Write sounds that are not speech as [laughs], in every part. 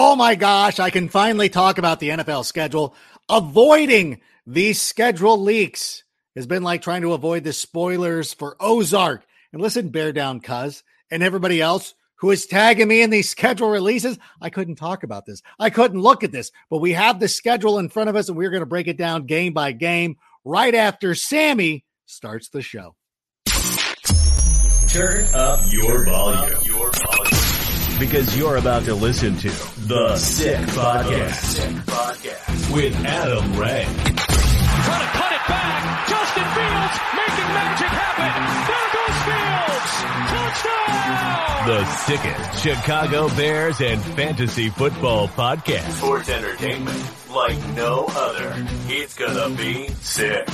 Oh my gosh, I can finally talk about the NFL schedule. Avoiding these schedule leaks has been like trying to avoid the spoilers for Ozark. And listen, bear down, cuz, and everybody else who is tagging me in these [laughs] schedule releases. I couldn't talk about this. I couldn't look at this, but we have the schedule in front of us and we're going to break it down game by game right after Sammy starts the show. Turn up your volume. Your volume. Because you're about to listen to The Sick Podcast, with Adam Rank. Trying to cut it back. Justin Fields making magic happen. There goes Fields. Touchdown. The sickest Chicago Bears and fantasy football podcast. Sports entertainment like no other. It's gonna be sick.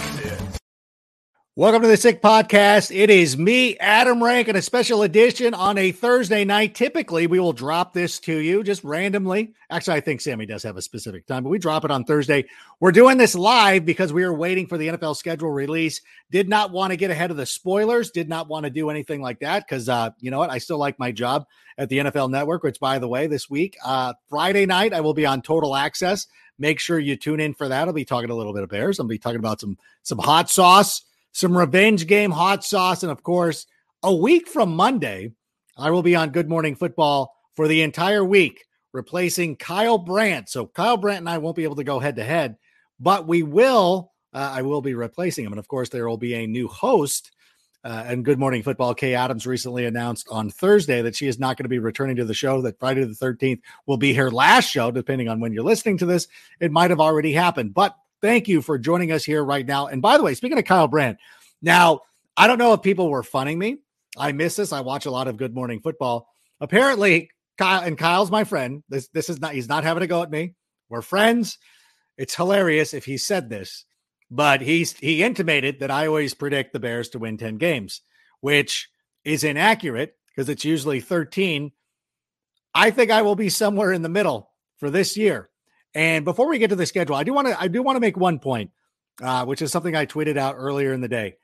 Welcome to the Sick Podcast. It is me, Adam Rank, and a special edition on a Thursday night. Typically, we will drop this to you just randomly. Actually, I think Sammy does have a specific time, but we drop it on Thursday. We're doing this live because we are waiting for the NFL schedule release. Did not want to get ahead of the spoilers, did not want to do anything like that because, uh, you know what? I still like my job at the NFL Network, which, by the way, this week, uh, Friday night, I will be on Total Access. Make sure you tune in for that. I'll be talking a little bit of Bears. I'll be talking about some some hot sauce some revenge game hot sauce. And of course, a week from Monday, I will be on Good Morning Football for the entire week, replacing Kyle Brandt. So Kyle Brandt and I won't be able to go head to head, but we will. Uh, I will be replacing him. And of course, there will be a new host. Uh, and Good Morning Football, Kay Adams recently announced on Thursday that she is not going to be returning to the show, that Friday the 13th will be her last show, depending on when you're listening to this. It might have already happened. But thank you for joining us here right now. And by the way, speaking of Kyle Brandt, now I don't know if people were funning me. I miss this. I watch a lot of Good Morning Football. Apparently, Kyle and Kyle's my friend. This this is not. He's not having a go at me. We're friends. It's hilarious if he said this, but he's he intimated that I always predict the Bears to win ten games, which is inaccurate because it's usually thirteen. I think I will be somewhere in the middle for this year. And before we get to the schedule, I do want to I do want to make one point, uh, which is something I tweeted out earlier in the day.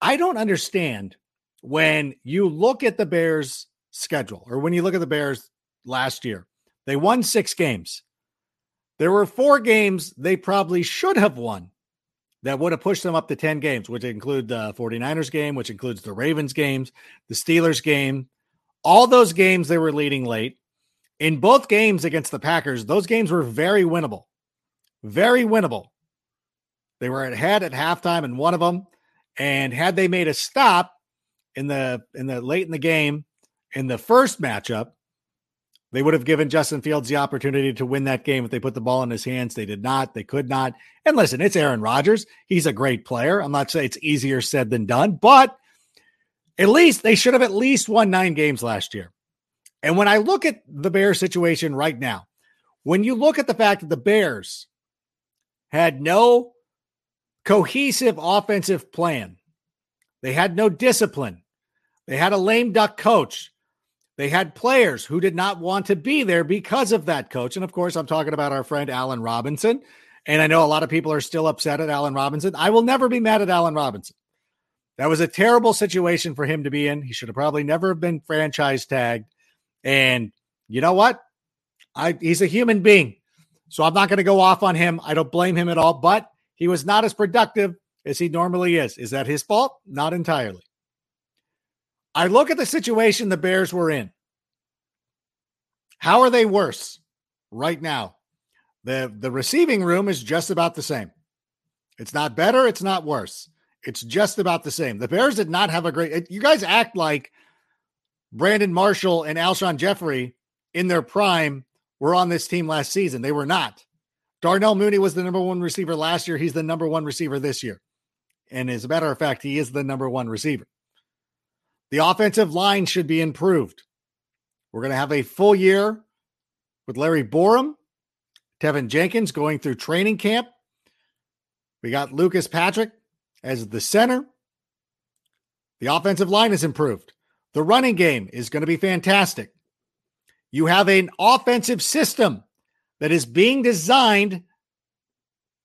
I don't understand when you look at the Bears' schedule, or when you look at the Bears last year. They won six games. There were four games they probably should have won that would have pushed them up to 10 games, which include the 49ers game, which includes the Ravens games, the Steelers game. All those games they were leading late in both games against the Packers, those games were very winnable. Very winnable. They were ahead at halftime in one of them. And had they made a stop in the in the late in the game in the first matchup, they would have given Justin Fields the opportunity to win that game if they put the ball in his hands. They did not. They could not. And listen, it's Aaron Rodgers. He's a great player. I'm not saying it's easier said than done, but at least they should have at least won nine games last year. And when I look at the Bears situation right now, when you look at the fact that the Bears had no cohesive offensive plan, they had no discipline, they had a lame duck coach, they had players who did not want to be there because of that coach. And of course, I'm talking about our friend Allen Robinson. And I know a lot of people are still upset at Allen Robinson. I will never be mad at Allen Robinson. That was a terrible situation for him to be in. He should have probably never been franchise tagged. And you know what? I he's a human being. So I'm not going to go off on him. I don't blame him at all, but he was not as productive as he normally is. Is that his fault? Not entirely. I look at the situation the Bears were in. How are they worse right now? The the receiving room is just about the same. It's not better, it's not worse. It's just about the same. The Bears did not have a great you guys act like Brandon Marshall and Alshon Jeffery in their prime were on this team last season. They were not. Darnell Mooney was the number one receiver last year. He's the number one receiver this year. And as a matter of fact, he is the number one receiver. The offensive line should be improved. We're going to have a full year with Larry Borom, Teven Jenkins going through training camp. We got Lucas Patrick as the center. The offensive line is improved. The running game is going to be fantastic. You have an offensive system that is being designed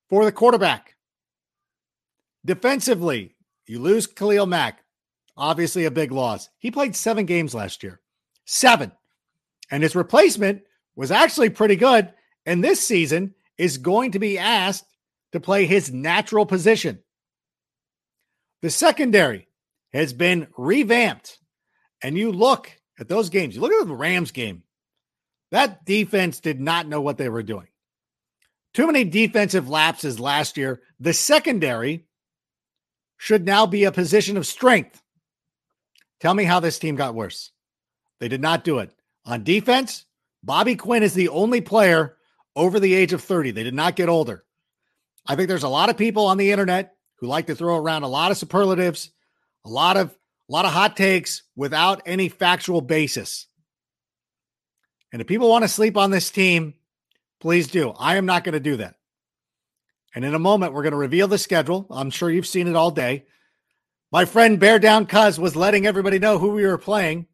for the quarterback. Defensively, you lose Khalil Mack. Obviously, a big loss. He played seven games last year. Seven. And his replacement was actually pretty good. And this season is going to be asked to play his natural position. The secondary has been revamped. And you look at those games, you look at the Rams game, that defense did not know what they were doing. Too many defensive lapses last year. The secondary should now be a position of strength. Tell me how this team got worse. They did not do it. On defense, Bobby Quinn is the only player over the age of 30. They did not get older. I think there's a lot of people on the internet who like to throw around a lot of superlatives, a lot of a lot of hot takes without any factual basis. And if people want to sleep on this team, please do. I am not going to do that. And in a moment, we're going to reveal the schedule. I'm sure you've seen it all day. My friend Bear Down Cuz was letting everybody know who we were playing.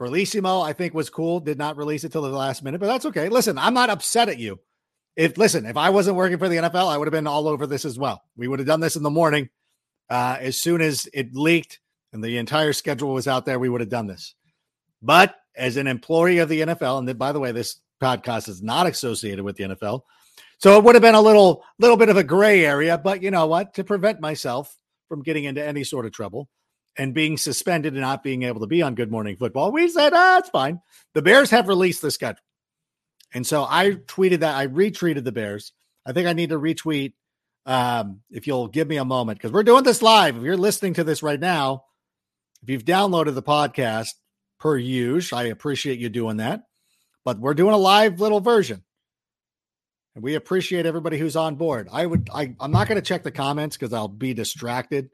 Verlissimo, I think, was cool. Did not release it till the last minute, but that's okay. Listen, I'm not upset at you. If listen, if I wasn't working for the NFL, I would have been all over this as well. We would have done this in the morning. Uh, as soon as it leaked and the entire schedule was out there, we would have done this. But as an employee of the NFL, and by the way, this podcast is not associated with the NFL, so it would have been a little little bit of a gray area. But you know what? To prevent myself from getting into any sort of trouble and being suspended and not being able to be on Good Morning Football, we said, ah, it's fine. The Bears have released the schedule. And so I tweeted that, I retweeted the Bears. I think I need to retweet um, if you'll give me a moment, because we're doing this live. If you're listening to this right now, if you've downloaded the podcast per use, I appreciate you doing that. But we're doing a live little version. And we appreciate everybody who's on board. I would I, I'm not going to check the comments because I'll be distracted.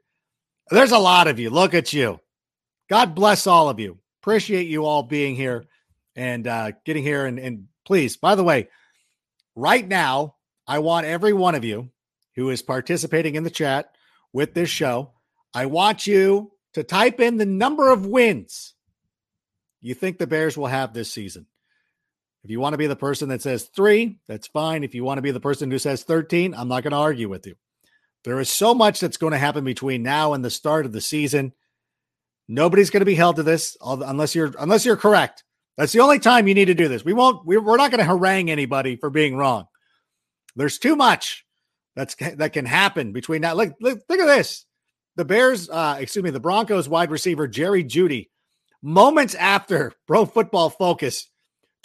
There's a lot of you. Look at you. God bless all of you. Appreciate you all being here and uh, getting here. And, and please, by the way, right now, I want every one of you who is participating in the chat with this show, I want you to type in the number of wins you think the Bears will have this season. If you want to be the person that says three, that's fine. If you want to be the person who says 13, I'm not going to argue with you. There is so much that's going to happen between now and the start of the season. Nobody's going to be held to this unless you're unless you're correct. That's the only time you need to do this. We won't. We're not going to harangue anybody for being wrong. There's too much that's that can happen between now. Look, look, look at this. The Bears, uh, excuse me, the Broncos wide receiver Jerry Jeudy, moments after [laughs] Pro Football Focus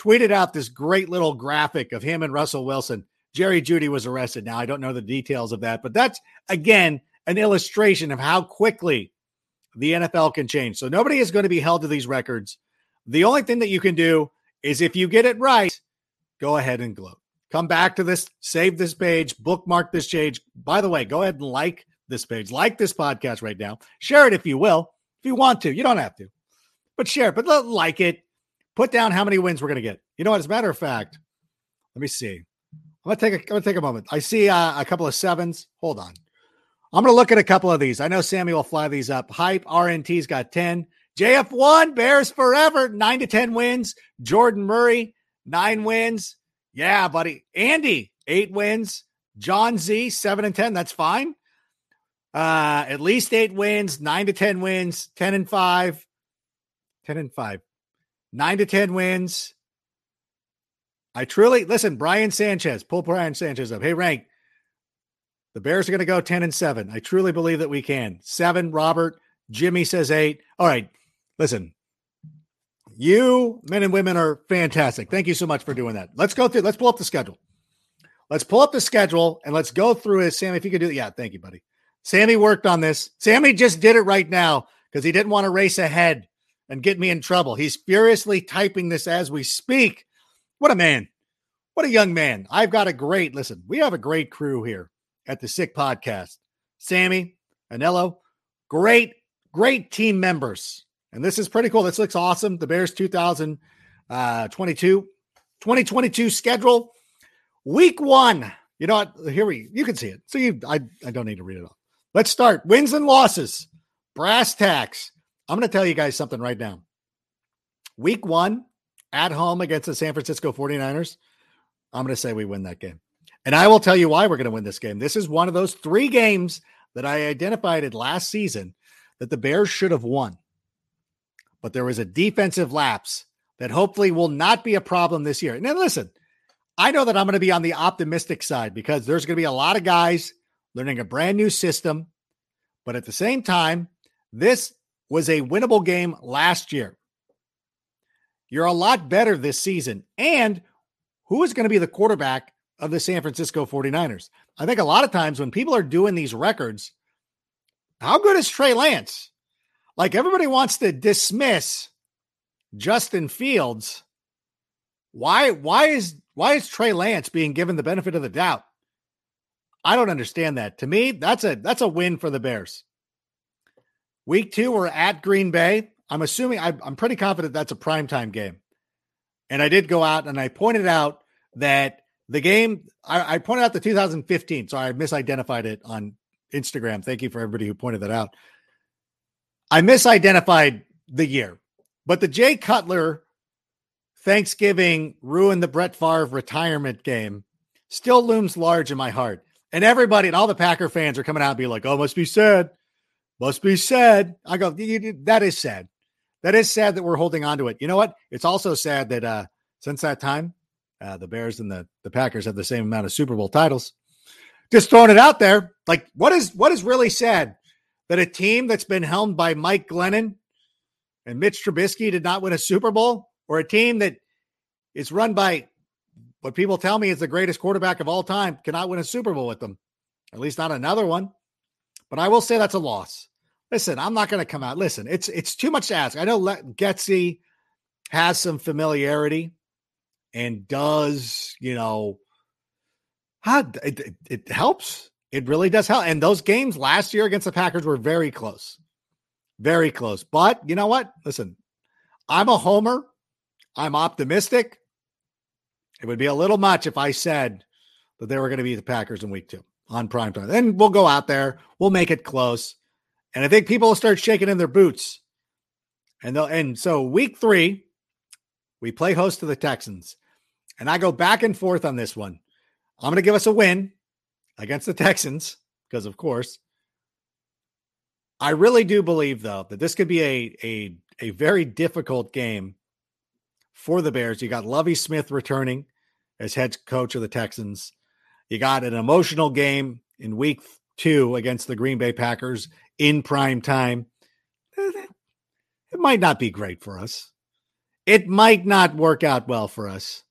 tweeted out this great little graphic of him and Russell Wilson. Jerry Jeudy was arrested. Now, I don't know the details of that, but that's again an illustration of how quickly the NFL can change. So nobody is going to be held to these records. The only thing that you can do is if you get it right, go ahead and gloat. Come back to this, save this page, bookmark this page. By the way, go ahead and like this page, like this podcast right now. Share it if you will, if you want to. You don't have to, but share it, but like it, put down how many wins we're going to get. You know what? As a matter of fact, let me see. I'm going to take a, I'm to take a moment. I see uh, a couple of sevens. Hold on. I'm going to look at a couple of these. I know Sammy will fly these up. Hype RNT's got 10. JF1 Bears forever, 9 to 10 wins. Jordan Murray, 9 wins. Yeah, buddy. Andy, 8 wins. John Z, 7 and 10. That's fine. Uh, at least 8 wins, 9 to 10 wins, 10 and 5. 10 and 5 nine to 10 wins. I truly listen, Brian Sanchez, pull Brian Sanchez up. Hey, rank. The Bears are going to go 10 and 7. I truly believe that we can. Seven, Robert. Jimmy says eight. All right. Listen, you men and women are fantastic. Thank you so much for doing that. Let's go through, let's pull up the schedule. Let's pull up the schedule and let's go through it. Sammy, if you could do that. Yeah, thank you, buddy. Sammy worked on this. Sammy just did it right now because he didn't want to race ahead and get me in trouble. He's furiously typing this as we speak. What a man. What a young man. I've got a great, listen, we have a great crew here at the Sick Podcast. Sammy, Anello, great, great team members. And this is pretty cool. This looks awesome. The Bears 2022, uh, 2022 schedule. Week one. You know what? Here we you can see it. So you I, I don't need to read it all. Let's start. Wins and losses. Brass tacks. I'm to tell you guys something right now. Week one at home against the San Francisco 49ers. I'm to say we win that game. And I will tell you why we're to win this game. This is one of those three games that I identified it last season that the Bears should have won. But there was a defensive lapse that hopefully will not be a problem this year. And then listen, I know that I'm going to be on the optimistic side because there's going to be a lot of guys learning a brand new system. But at the same time, this was a winnable game last year. You're a lot better this season. And who is going to be the quarterback of the San Francisco 49ers? I think a lot of times when people are doing these records, how good is Trey Lance? Like everybody wants to dismiss Justin Fields. Why why is why is Trey Lance being given the benefit of the doubt? I don't understand that. To me, that's a that's a win for the Bears. Week two, we're at Green Bay. I'm assuming I, am pretty confident that's a primetime game. And I did go out and I pointed out that the game, I, I pointed out the 2015. So I misidentified it on Instagram. Thank you for everybody who pointed that out. I misidentified the year, but the Jay Cutler Thanksgiving ruined the Brett Favre retirement game still looms large in my heart. And everybody and all the Packer fans are coming out and be like, oh, must be sad. Must be sad. I go, that is sad. That is sad that we're holding on to it. You know what? It's also sad that uh, since that time, uh, the Bears and the, the Packers have the same amount of Super Bowl titles. Just throwing it out there. Like, what is what is really sad that a team that's been helmed by Mike Glennon and Mitch Trubisky did not win a Super Bowl, or a team that is run by what people tell me is the greatest quarterback of all time cannot win a Super Bowl with them, at least not another one. But I will say that's a loss. Listen, I'm not going to come out. Listen, it's it's too much to ask. I know Getsy has some familiarity and does, you know, it, it, it helps. It really does help. And those games last year against the Packers were very close, very close. But you know what? Listen, I'm a homer. I'm optimistic. It would be a little much if I said that they were going to be the Packers in week two on prime time. Then we'll go out there, we'll make it close. And I think people will start shaking in their boots. And they'll, and so week three, we play host to the Texans. And I go back and forth on this one. I'm going to give us a win against the Texans, because of course. I really do believe, though, that this could be a, a, a very difficult game for the Bears. You got Lovie Smith returning as head coach of the Texans. You got an emotional game in week two against the Green Bay Packers in prime time. Eh, it might not be great for us. It might not work out well for us.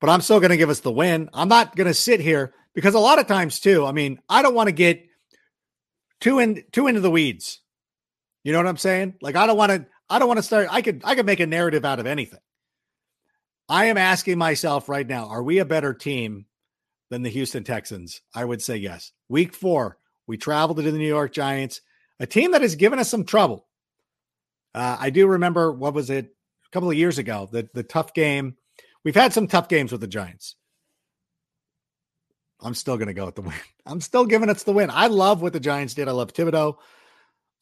But I'm still going to give us the win. I'm not going to sit here because a lot of times too, I mean, I don't want to get too in too into the weeds. You know what I'm saying? Like I don't want to I don't want to start I could I could make a narrative out of anything. I am asking myself right now, are we a better team than the Houston Texans? I would say yes. Week four, we traveled to the New York Giants, a team that has given us some trouble. Uh, I do remember what was it a couple of years ago, the, the tough game. We've had some tough games with the Giants. I'm still going to go with the win. [laughs] I'm still giving us the win. I love what the Giants did. I love Thibodeau.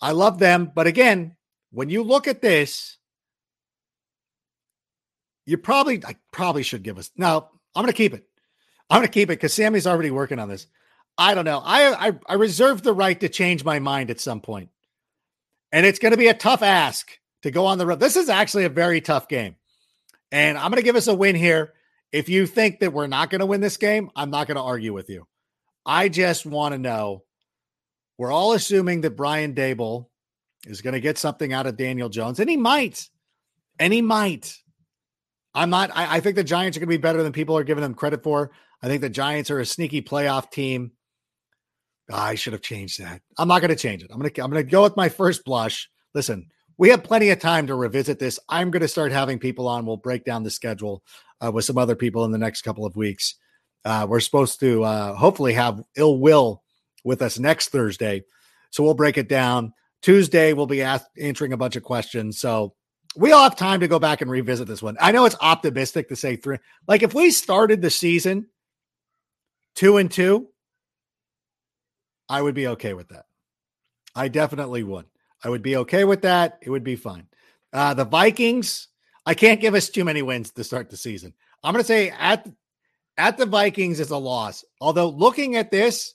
I love them. But again, when you look at this, you probably, I probably should give us. No, I'm going to keep it. I'm going to keep it because Sammy's already working on this. I don't know. I, I I reserve the right to change my mind at some point. point, and it's going to be a tough ask to go on the road. This is actually a very tough game, and I'm going to give us a win here. If you think that we're not going to win this game, I'm not going to argue with you. I just want to know. We're all assuming that Brian Daboll is going to get something out of Daniel Jones, and he might, and he might. I'm not. I, I think the Giants are going to be better than people are giving them credit for. I think the Giants are a sneaky playoff team. Oh, I should have changed that. I'm not going to change it. I'm going to I'm going to go with my first blush. Listen, we have plenty of time to revisit this. I'm going to start having people on. We'll break down the schedule uh, with some other people in the next couple of weeks. Uh, we're supposed to uh, hopefully have Ill Will with us next Thursday, so we'll break it down. Tuesday we'll be ask, answering a bunch of questions. So we'll have time to go back and revisit this one. I know it's optimistic to say three. Like if we started the season two and two, I would be okay with that. I definitely would. I would be okay with that. It would be fine. Uh, the Vikings, I can't give us too many wins to start the season. I'm going to say at at the Vikings is a loss. Although looking at this,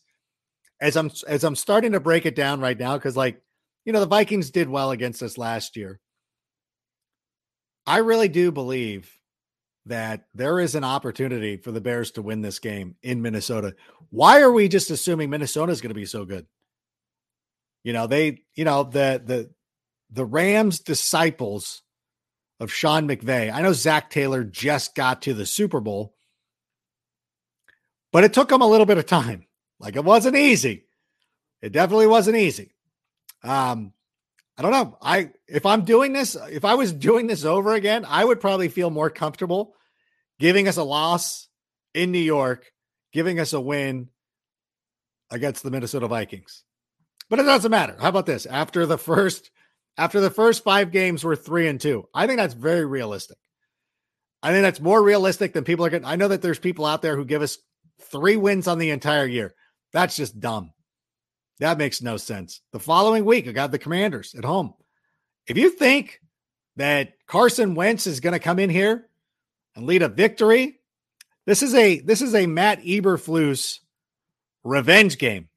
as I'm as I'm starting to break it down right now, because like you know the Vikings did well against us last year. I really do believe that there is an opportunity for the Bears to win this game in Minnesota. Why are we just assuming Minnesota is going to be so good? You know, they, you know, the the the Rams disciples of Sean McVay. I know Zac Taylor just got to the Super Bowl, but it took him a little bit of time. Like it wasn't easy. It definitely wasn't easy. Um, I don't know. I if I'm doing this, if I was doing this over again, I would probably feel more comfortable giving us a loss in New York, giving us a win against the Minnesota Vikings. But it doesn't matter. How about this? After the first after the first 5 games we're 3 and 2. I think that's very realistic. I think that's more realistic than people are getting. I know that there's people out there who give us 3 wins on the entire year. That's just dumb. That makes no sense. The following week, I got the Commanders at home. If you think that Carson Wentz is going to come in here and lead a victory, this is a this is a Matt Eberflus revenge game.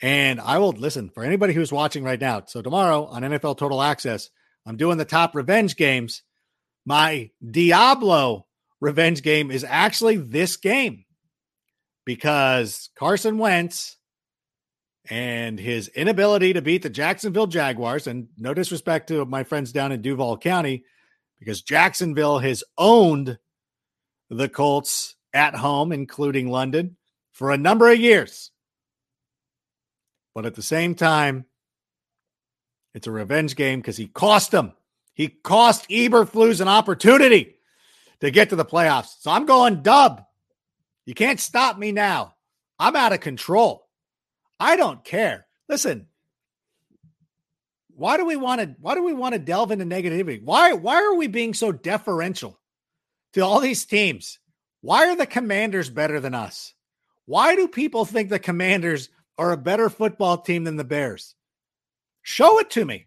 And I will listen for anybody who's watching right now. So tomorrow on NFL Total Access, I'm doing the top revenge games. My Diablo revenge game is actually this game because Carson Wentz and his inability to beat the Jacksonville Jaguars. And no disrespect to my friends down in Duval County, because Jacksonville has owned the Colts at home, including London, for a number of years. But at the same time, it's a revenge game because he cost them. He cost Eberflus an opportunity to get to the playoffs. So I'm going dub. You can't stop me now. I'm out of control. I don't care. Listen, why do we want to why do we want to delve into negativity? Why why are we being so deferential to all these teams? Why are the commanders better than us? Why do people think the commanders are a better football team than the Bears? Show it to me.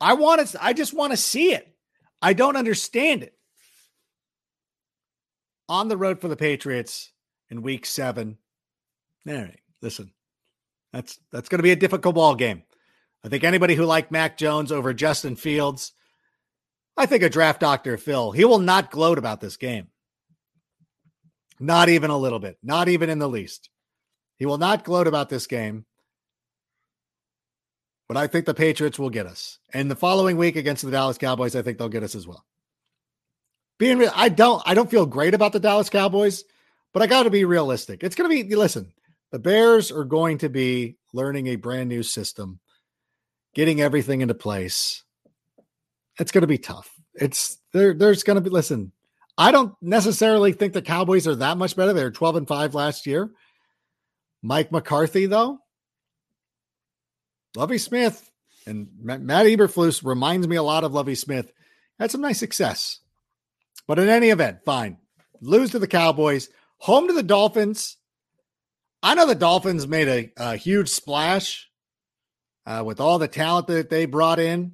I want to I just want to see it. I don't understand it. On the road for the Patriots in week 7. All right, listen. That's that's going to be a difficult ball game. I think anybody who liked Mac Jones over Justin Fields, I think a draft doctor, Phil, he will not gloat about this game. Not even a little bit, not even in the least. He will not gloat about this game. But I think the Patriots will get us. And the following week against the Dallas Cowboys, I think they'll get us as well. Being real, I don't I don't feel great about the Dallas Cowboys, but I got to be realistic. It's going to be listen, the Bears are going to be learning a brand new system, getting everything into place. It's going to be tough. It's there. There's going to be. Listen, I don't necessarily think the Cowboys are that much better. They were 12 and five last year. Mike McCarthy, though, Lovie Smith and Matt Eberflus reminds me a lot of Lovie Smith. Had some nice success, but in any event, fine. Lose to the Cowboys, home to the Dolphins. I know the Dolphins made a, a huge splash uh, with all the talent that they brought in.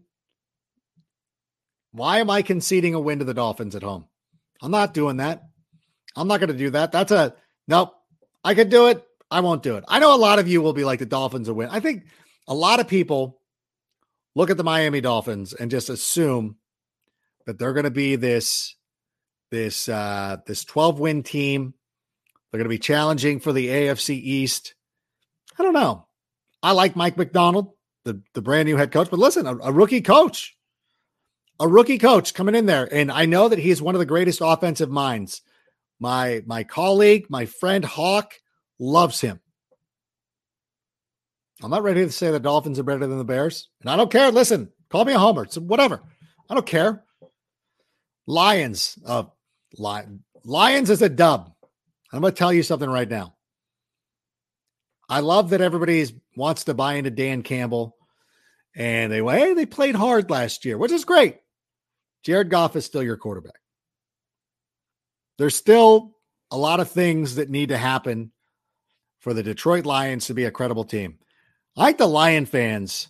Why am I conceding a win to the Dolphins at home? I'm not doing that. I'm not going to do that. That's a nope. I could do it. I won't do it. I know a lot of you will be like the Dolphins will win. I think a lot of people look at the Miami Dolphins and just assume that they're going to be this this uh this 12 win team they're going to be challenging for the AFC East. I don't know. I like Mike McDaniel, the, the brand new head coach, but listen, a, a rookie coach, a rookie coach coming in there. And I know that he is one of the greatest offensive minds. My my colleague, my friend Hawk loves him. I'm not ready to say the Dolphins are better than the Bears. And I don't care. Listen, call me a homer. It's whatever. I don't care. Lions. Uh, Lion, Lions is a dub. I'm going to tell you something right now. I love that everybody wants to buy into Dan Campbell, and they hey they played hard last year, which is great. Jared Goff is still your quarterback. There's still a lot of things that need to happen for the Detroit Lions to be a credible team. Like the Lion fans.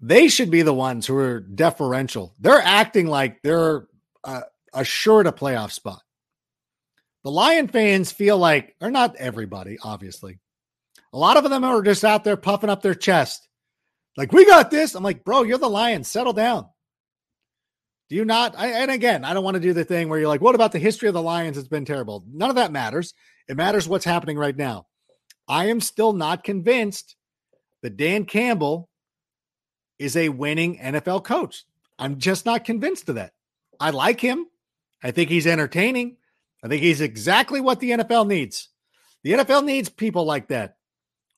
They should be the ones who are deferential. They're acting like they're uh, assured a playoff spot. The Lion fans feel like, or not everybody, obviously. A lot of them are just out there puffing up their chest. Like, we got this. I'm like, bro, you're the Lions. Settle down. Do you not? I, and again, I don't want to do the thing where you're like, what about the history of the Lions? It's been terrible. None of that matters. It matters what's happening right now. I am still not convinced that Dan Campbell is a winning NFL coach. I'm just not convinced of that. I like him. I think he's entertaining. I think he's exactly what the NFL needs. The NFL needs people like that.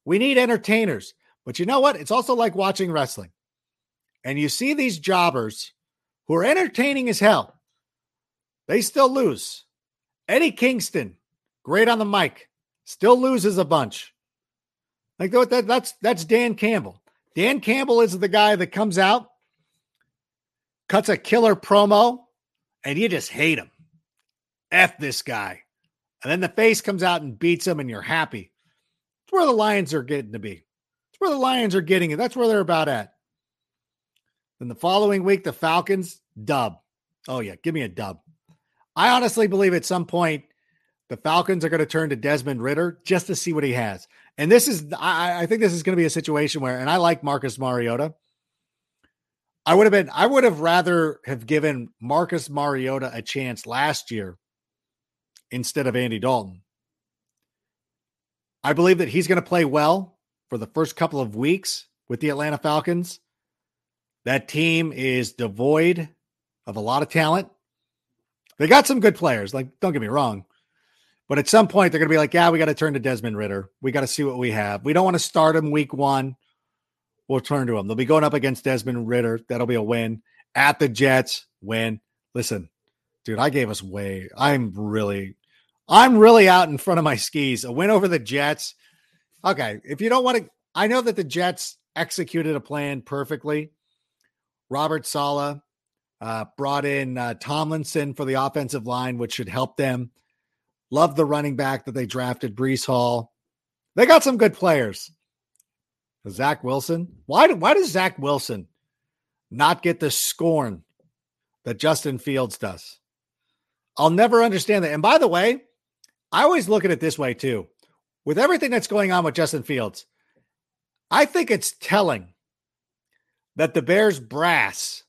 We need entertainers. But you know what? It's also like watching wrestling. And you see these jobbers who are entertaining as hell. They still lose. Eddie Kingston, great on the mic, still loses a bunch. Like that, that's that's Dan Campbell. Dan Campbell is the guy that comes out, cuts a killer promo, and you just hate him. F this guy. And then the face comes out and beats him, and you're happy. It's where the Lions are getting to be. It's where the Lions are getting it. That's where they're about at. Then the following week, the Falcons dub. Oh, yeah, give me a dub. I honestly believe at some point the Falcons are going to turn to Desmond Ridder just to see what he has. And this is, I, I think this is going to be a situation where, and I like Marcus Mariota. I would have been, I would have rather have given Marcus Mariota a chance last year instead of Andy Dalton. I believe that he's going to play well for the first couple of weeks with the Atlanta Falcons. That team is devoid of a lot of talent. They got some good players, like don't get me wrong. But at some point, they're going to be like, yeah, we got to turn to Desmond Ridder. We got to see what we have. We don't want to start him week one. We'll turn to him. They'll be going up against Desmond Ridder. That'll be a win. At the Jets, win. Listen, dude, I gave us way. I'm really, I'm really out in front of my skis. A win over the Jets. Okay. If you don't want to, I know that the Jets executed a plan perfectly. Robert Saleh uh, brought in uh, Tomlinson for the offensive line, which should help them. Love the running back that they drafted, Breece Hall. They got some good players. Zach Wilson. Why, why does Zach Wilson not get the scorn that Justin Fields does? I'll never understand that. And by the way, I always look at it this way too. With everything that's going on with Justin Fields, I think it's telling that the Bears brass,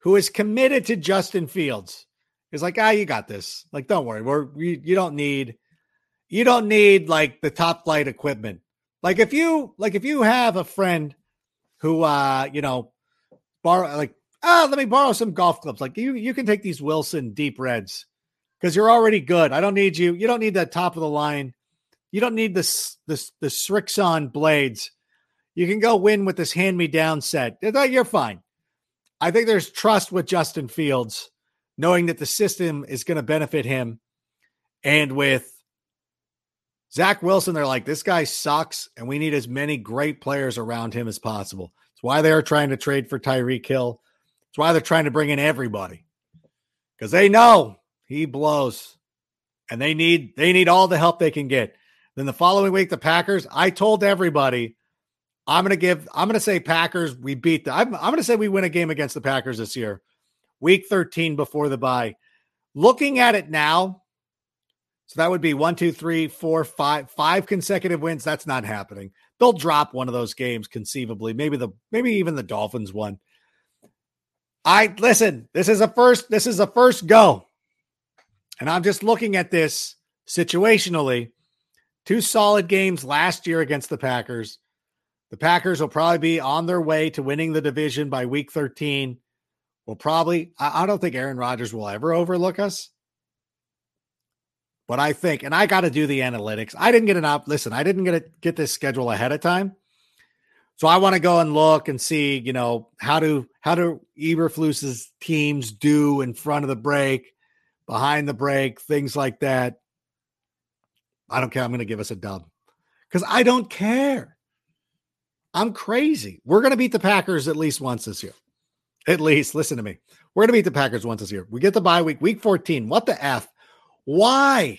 who is committed to Justin Fields, is like, ah, you got this. Like, don't worry. We're you, you don't need you don't need like the top flight equipment. Like if you like if you have a friend who uh, you know, borrow like, ah, let me borrow some golf clubs. Like you you can take these Wilson deep reds because you're already good. I don't need you. You don't need that top of the line. You don't need this this the Srixon blades you can go win with this hand me down set. You're fine. I think there's trust with Justin Fields, knowing that the system is going to benefit him. And with Zach Wilson, they're like, this guy sucks, and we need as many great players around him as possible. It's why they're trying to trade for Tyreek Hill. It's why they're trying to bring in everybody because they know he blows, and they need they need all the help they can get. Then the following week, the Packers. I told everybody I'm going to give, I'm going to say Packers, we beat the, I'm, I'm going to say we win a game against the Packers this year, week 13 before the bye. Looking at it now, so that would be one, two, three, four, five, five consecutive wins. That's not happening. They'll drop one of those games conceivably. Maybe the, maybe even the Dolphins one. I listen, this is a first, this is a first go. And I'm just looking at this situationally. Two solid games last year against the Packers the Packers will probably be on their way to winning the division by week 13. Will probably, I, I don't think Aaron Rodgers will ever overlook us. But I think, and I got to do the analytics. I didn't get an op. Listen, I didn't get a, get this schedule ahead of time, so I want to go and look and see, you know, how do how do Eberflus's teams do in front of the break, behind the break, things like that. I don't care. I'm going to give us a dub because I don't care. I'm crazy. We're going to beat the Packers at least once this year. At least, listen to me. We're going to beat the Packers once this year. We get the bye week, week 14. What the F? Why?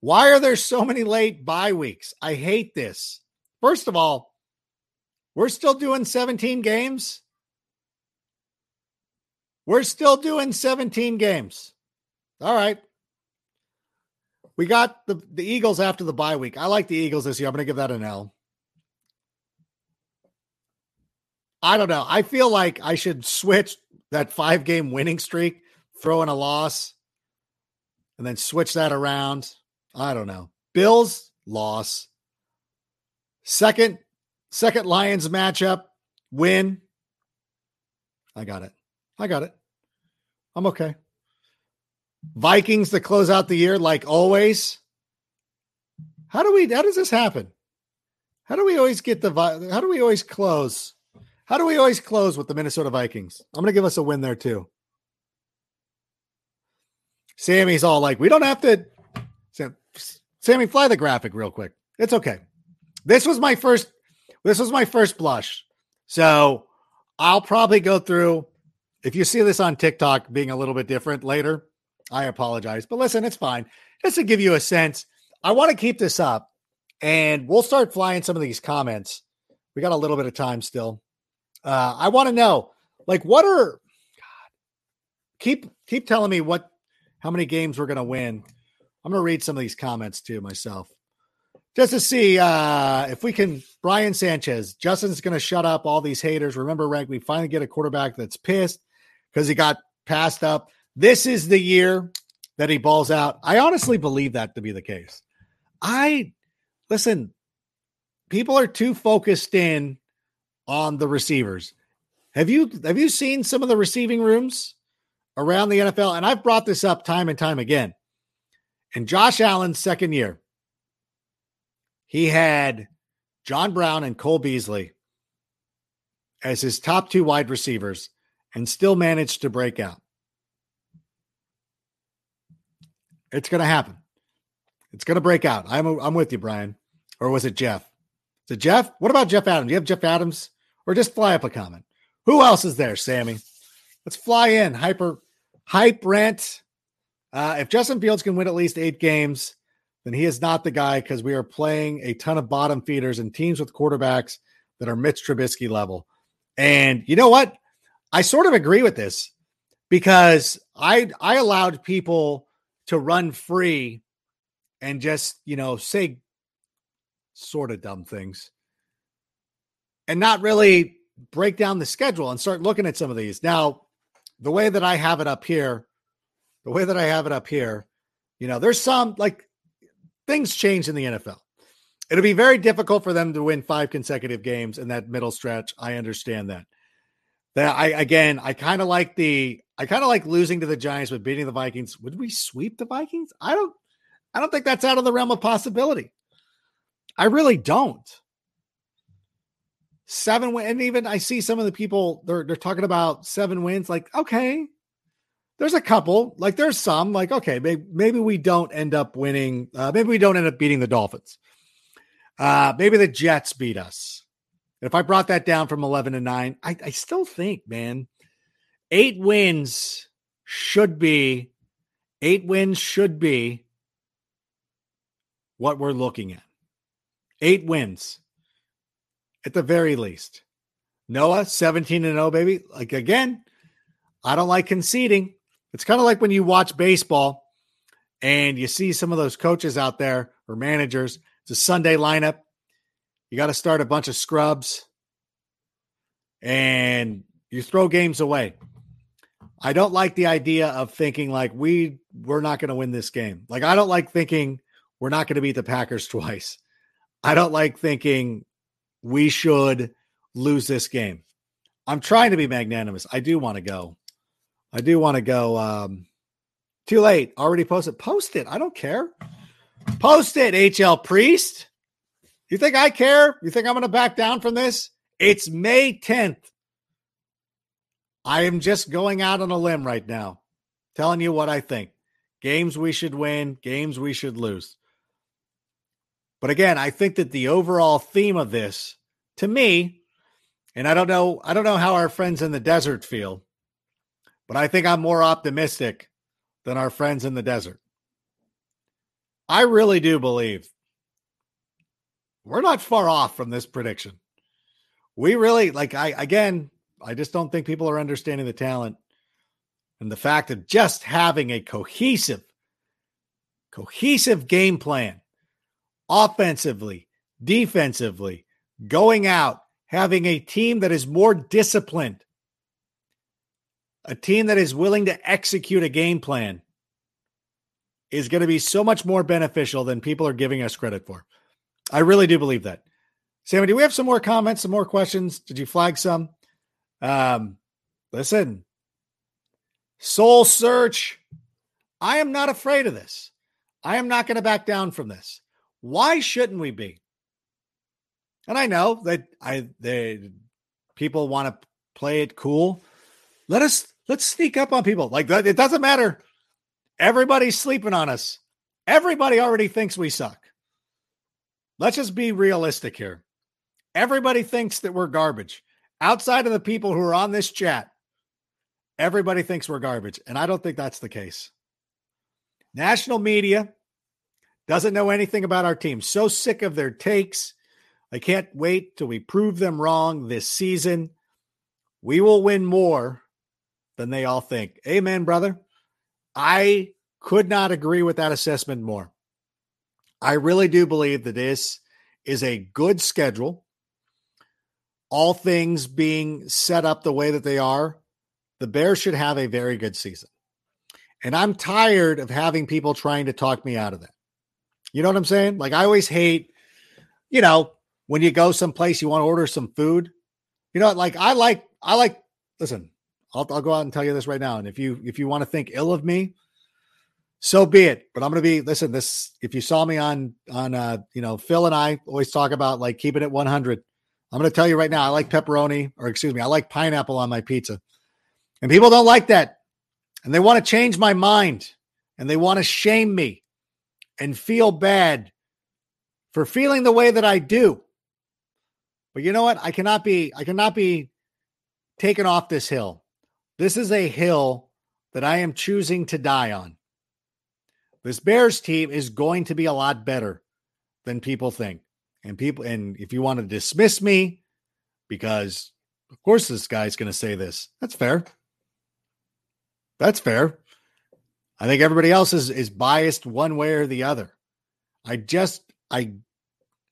Why are there so many late bye weeks? I hate this. First of all, we're still doing 17 games. We're still doing 17 games. All right. We got the, the Eagles after the bye week. I like the Eagles this year. I'm going to give that an L. I don't know. I feel like I should switch that five game winning streak, throw in a loss, and then switch that around. I don't know. Bills loss. Second, second Lions matchup win. I got it. I got it. I'm okay. Vikings to close out the year, like always. How do we? How does this happen? How do we always get the? How do we always close? How do we always close with the Minnesota Vikings? I'm going to give us a win there too. Sammy's all like, we don't have to. Sammy, fly the graphic real quick. It's okay. This was my first. This was my first blush. So I'll probably go through. If you see this on TikTok being a little bit different later, I apologize. But listen, it's fine. Just to give you a sense, I want to keep this up and we'll start flying some of these comments. We got a little bit of time still. Uh, I want to know, like, what are God, keep keep telling me what how many games we're gonna win. I'm gonna read some of these comments to myself. Just to see uh, if we can, Brian Sanchez, Justin's to shut up all these haters. Remember, Rank, we finally get a quarterback that's pissed because he got passed up. This is the year that he balls out. I honestly believe that to be the case. I listen, people are too focused in on the receivers. Have you have you seen some of the receiving rooms around the NFL? And I've brought this up time and time again. In Josh Allen's second year, he had John Brown and Cole Beasley as his top two wide receivers and still managed to break out. It's going to happen. It's going to break out. I'm, I'm with you, Brian. Or was it Jeff? Is it Jeff? What about Jeff Adams? Do you have Jeff Adams? Or just fly up a comment. Who else is there, Sammy? Let's fly in. Hyper, hype rent. Uh, if Justin Fields can win at least eight games, then he is not the guy because we are playing a ton of bottom feeders and teams with quarterbacks that are Mitch Trubisky level. And you know what? I sort of agree with this because I I allowed people to run free and just, you know, say sort of dumb things and not really break down the schedule and start looking at some of these. Now, the way that I have it up here, the way that I have it up here, you know, there's some like things change in the NFL. It'll be very difficult for them to win five consecutive games in that middle stretch. I understand that. That I again, I kind of like the I kind of like losing to the Giants but beating the Vikings. Would we sweep the Vikings? I don't I don't think that's out of the realm of possibility. I really don't. Seven win, and even I see some of the people they're they're talking about seven wins. Like, okay, there's a couple. Like, there's some. Like, okay, maybe maybe we don't end up winning. Uh, maybe we don't end up beating the Dolphins. Uh, maybe the Jets beat us. If I brought that down from 11 to 9, I, I still think, man, eight wins should be eight wins should be what we're looking at. Eight wins at the very least. Noah, 17 and 0, baby. Like again, I don't like conceding. It's kind of like when you watch baseball and you see some of those coaches out there or managers. It's a Sunday lineup. You got to start a bunch of scrubs and you throw games away. I don't like the idea of thinking like we we're not going to win this game. Like I don't like thinking we're not going to beat the Packers [laughs] twice. I don't like thinking we should lose this game. I'm trying to be magnanimous. I do want to go. I do want to go. Um, too late. Already posted. Post it. I don't care. Post it, HL Priest. You think I care? You think I'm going to back down from this? It's May 10th. I am just going out on a limb right now, telling you what I think. Games we should win, games we should lose. But again, I think that the overall theme of this, to me, And I don't know, I don't know how our friends in the desert feel, but I think I'm more optimistic than our friends in the desert. I really do believe we're not far off from this prediction. We really like I again, I just don't think people are understanding the talent and the fact of just having a cohesive cohesive game plan offensively, defensively, going out, having a team that is more disciplined, a team that is willing to execute a game plan is going to be so much more beneficial than people are giving us credit for. I really do believe that. Sammy, do we have some more comments, some more questions? Did you flag some? Um, listen, soul search. I am not afraid of this. I am not going to back down from this. Why shouldn't we be? And I know that I the people want to play it cool. Let us let's sneak up on people. Like it doesn't matter. Everybody's sleeping on us. Everybody already thinks we suck. Let's just be realistic here. Everybody thinks that we're garbage. Outside of the people who are on this chat, everybody thinks we're garbage. And I don't think that's the case. National media doesn't know anything about our team. So sick of their takes. I can't wait till we prove them wrong this season. We will win more than they all think. Amen, brother. I could not agree with that assessment more. I really do believe that this is a good schedule. All things being set up the way that they are, the Bears should have a very good season. And I'm tired of having people trying to talk me out of that. You know what I'm saying? Like, I always hate, you know, when you go someplace, you want to order some food. You know, like, I like, I like, listen, I'll, I'll go out and tell you this right now. And if you, if you want to think ill of me, so be it. But I'm to be listen. This if you saw me on on uh you know Phil and I always talk about like keeping it 100. I'm to tell you right now. I like pepperoni or excuse me, I like pineapple on my pizza, and people don't like that, and they want to change my mind, and they want to shame me, and feel bad for feeling the way that I do. But you know what? I cannot be. I cannot be taken off this hill. This is a hill that I am choosing to die on. This Bears team is going to be a lot better than people think. And people, and if you want to dismiss me, because of course this guy's going to say this, that's fair. That's fair. I think everybody else is is biased one way or the other. I just I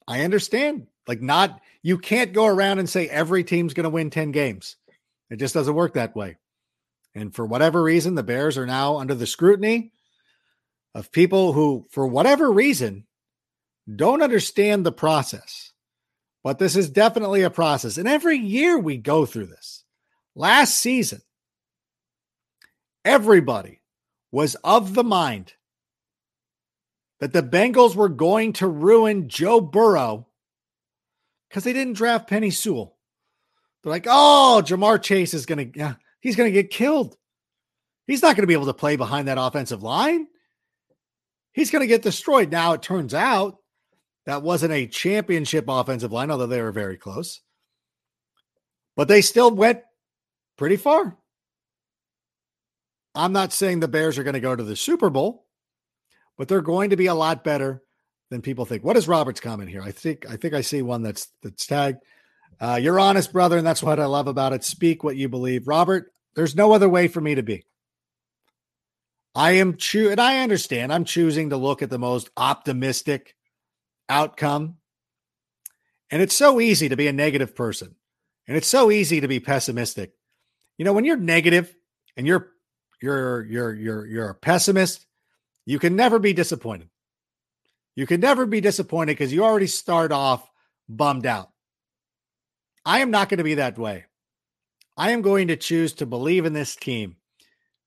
I understand. Like not you can't go around and say every team's going to win 10 games. It just doesn't work that way. And for whatever reason, the Bears are now under the scrutiny of people who, for whatever reason, don't understand the process. But this is definitely a process. And every year we go through this. Last season, everybody was of the mind that the Bengals were going to ruin Joe Burrow because they didn't draft Penei Sewell. They're like, oh, Ja'Marr Chase is going to, yeah, he's going to get killed. He's not going to be able to play behind that offensive line he's going to get destroyed. Now, it turns out that wasn't a championship offensive line, although they were very close. But they still went pretty far. I'm not saying the Bears are going to go to the Super Bowl, but they're going to be a lot better than people think. What is Robert's comment here? I think I think I see one that's that's tagged. Uh, you're honest, brother, and that's what I love about it. Speak what you believe, Robert. There's no other way for me to be. I am choo and I understand I'm choosing to look at the most optimistic outcome. And it's so easy to be a negative person. And it's so easy to be pessimistic. You know, when you're negative and you're you're you're you're you're a pessimist, you can never be disappointed. You can never be disappointed because you already start off bummed out. I am not going to be that way. I am going to choose to believe in this team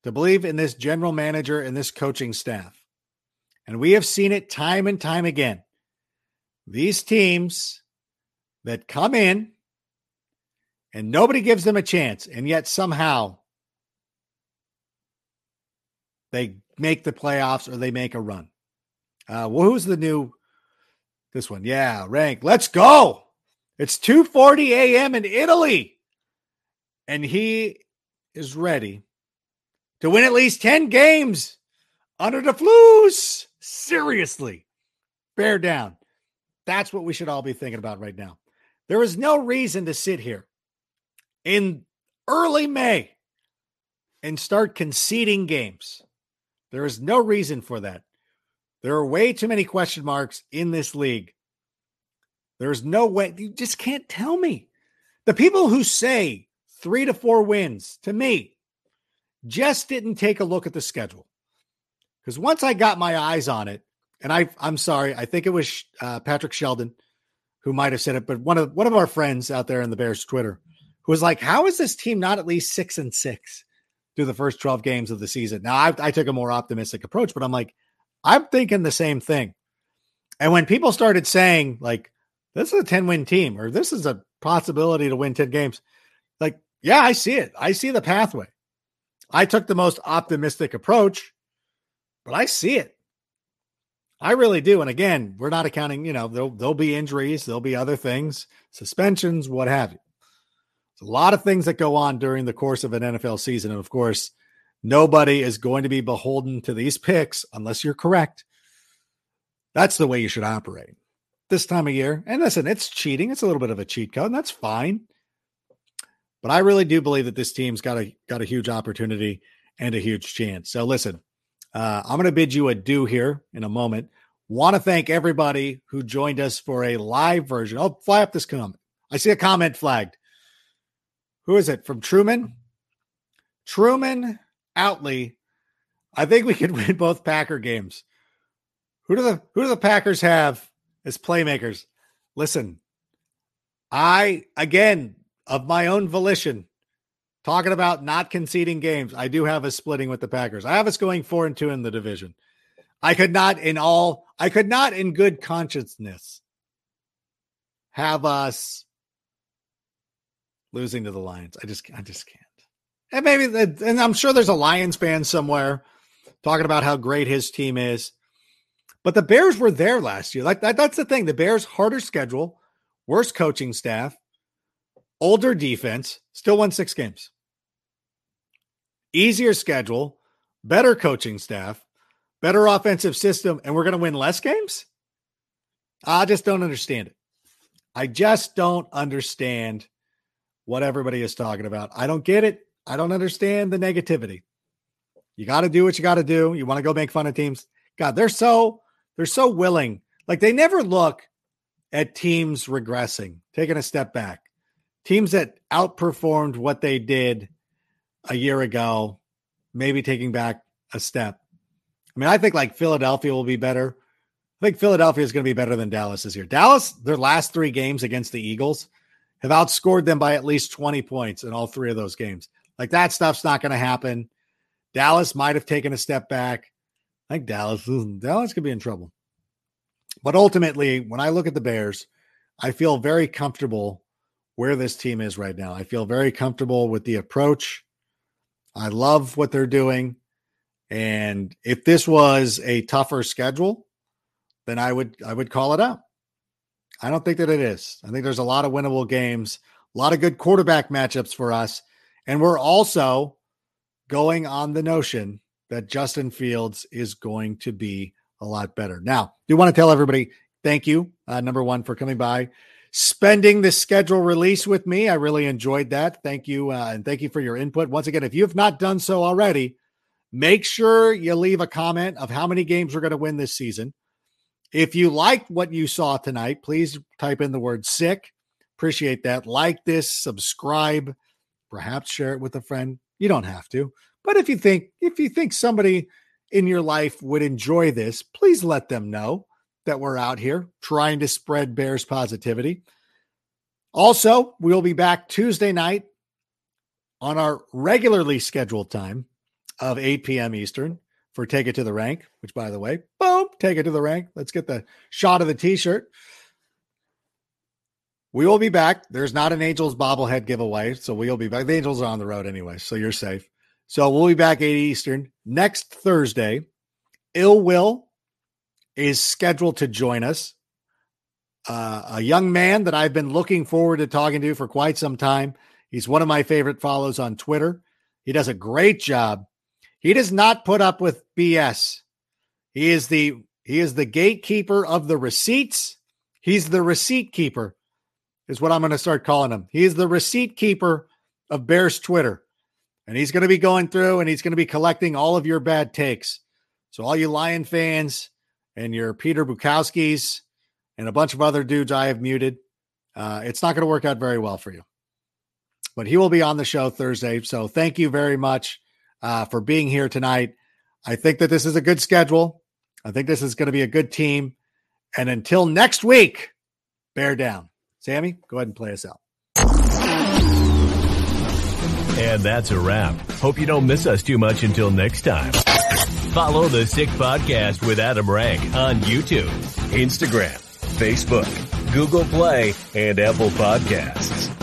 to believe in this general manager and this coaching staff. And we have seen it time and time again. These teams that come in and nobody gives them a chance, and yet somehow they make the playoffs or they make a run. Uh, well, who's the new? This one, yeah, rank. Let's go. It's 2:40 a.m. in Italy. And he is ready to win at least 10 games under the flus. Seriously. Bear down. That's what we should all be thinking about right now. There is no reason to sit here in early May and start conceding games. There is no reason for that. There are way too many question marks in this league. There's no way. You just can't tell me. The people who say three to four wins to me just didn't take a look at the schedule. Because once I got my eyes on it, and I, I'm sorry, I think it was uh, Patrick Sheldon who might have said it, but one of one of our friends out there in the Bears Twitter who was like, "How is this team not at least six and six through the first 12 games of the season?" Now I, I took a more optimistic approach, but I'm like, I'm thinking the same thing. And when people started saying like, "This is a 10 win team," or "This is a possibility to win 10 games," like, yeah, I see it. I see the pathway. I took the most optimistic approach, but I see it. I really do. And again, we're not accounting, you know, there'll, there'll be injuries, there'll be other things, suspensions, what have you. A lot of things that go on during the course of an NFL season. And of course, nobody is going to be beholden to these picks unless you're correct. That's the way you should operate this time of year. And listen, it's cheating. It's a little bit of a cheat code, and that's fine. But I really do believe that this team's got a got a huge opportunity and a huge chance. So listen, uh, I'm going to bid you adieu here in a moment. Want to thank everybody who joined us for a live version. Oh, fly up this comment. I see a comment flagged. Who is it from Truman? Truman Outley. I think we could [laughs] win both Packer games. Who do the who do the Packers have as playmakers? Listen, I again of my own volition Talking about not conceding games, I do have us splitting with the Packers. I have us going four and two in the division. I could not, in all, I could not, in good consciousness, have us losing to the Lions. I just, I just can't. And maybe, and I'm sure there's a Lions fan somewhere talking about how great his team is. But the Bears were there last year. Like that, that's the thing. The Bears harder schedule, worse coaching staff, older defense, still won six games easier schedule, better coaching staff, better offensive system, and we're going to win less games? I just don't understand it. I just don't understand what everybody is talking about. I don't get it. I don't understand the negativity. You got to do what you got to do. You want to go make fun of teams. God, they're so they're so willing. Like they never look at teams regressing, taking a step back. Teams that outperformed what they did a year ago, maybe taking back a step. I mean, I think like Philadelphia will be better. I think Philadelphia is going to be better than Dallas this year. Dallas, their last three games against the Eagles have outscored them by at least 20 points in all three of those games. Like that stuff's not going to happen. Dallas might have taken a step back. I think Dallas, Dallas could be in trouble. But ultimately, when I look at the Bears, I feel very comfortable where this team is right now. I feel very comfortable with the approach. I love what they're doing. And if this was a tougher schedule, then I would I would call it out. I don't think that it is. I think there's a lot of winnable games, a lot of good quarterback matchups for us. And we're also going on the notion that Justin Fields is going to be a lot better. Now, do want to tell everybody thank you, uh, number one, for coming by spending the schedule release with me. I really enjoyed that. Thank you. Uh, and thank you for your input. Once again, if you have not done so already, make sure you leave a comment of how many games we're going to win this season. If you liked what you saw tonight, please type in the word sick. Appreciate that. Like this, subscribe, perhaps share it with a friend. You don't have to. But if you think if you think somebody in your life would enjoy this, please let them know that we're out here trying to spread Bears positivity. Also, we'll be back Tuesday night on our regularly scheduled time of 8 p.m. Eastern for Take It to the Rank, which, by the way, boom, take it to the rank. Let's get the shot of the t shirt. We will be back. There's not an Angels bobblehead giveaway, so we'll be back. The Angels are on the road anyway, so you're safe. So we'll be back 8 Eastern next Thursday. Ill Will is scheduled to join us. uh, a young man that I've been looking forward to talking to for quite some time. He's one of my favorite follows on Twitter. He does a great job. He does not put up with BS. He is the he is the gatekeeper of the receipts. He's the receipt keeper, is what I'm going to start calling him. He is the receipt keeper of Bears Twitter. And he's going to be going through and he's going to be collecting all of your bad takes. So, all you Lion fans and your Peter Bukowskis and a bunch of other dudes I have muted, uh, it's not going to work out very well for you. But he will be on the show Thursday. So, thank you very much uh, for being here tonight. I think that this is a good schedule. I think this is going to be a good team. And until next week, bear down. Sammy, go ahead and play us out. And that's a wrap. Hope you don't miss us too much until next time. Follow the Sick Podcast with Adam Rank on YouTube, Instagram, Facebook, Google Play, and Apple Podcasts.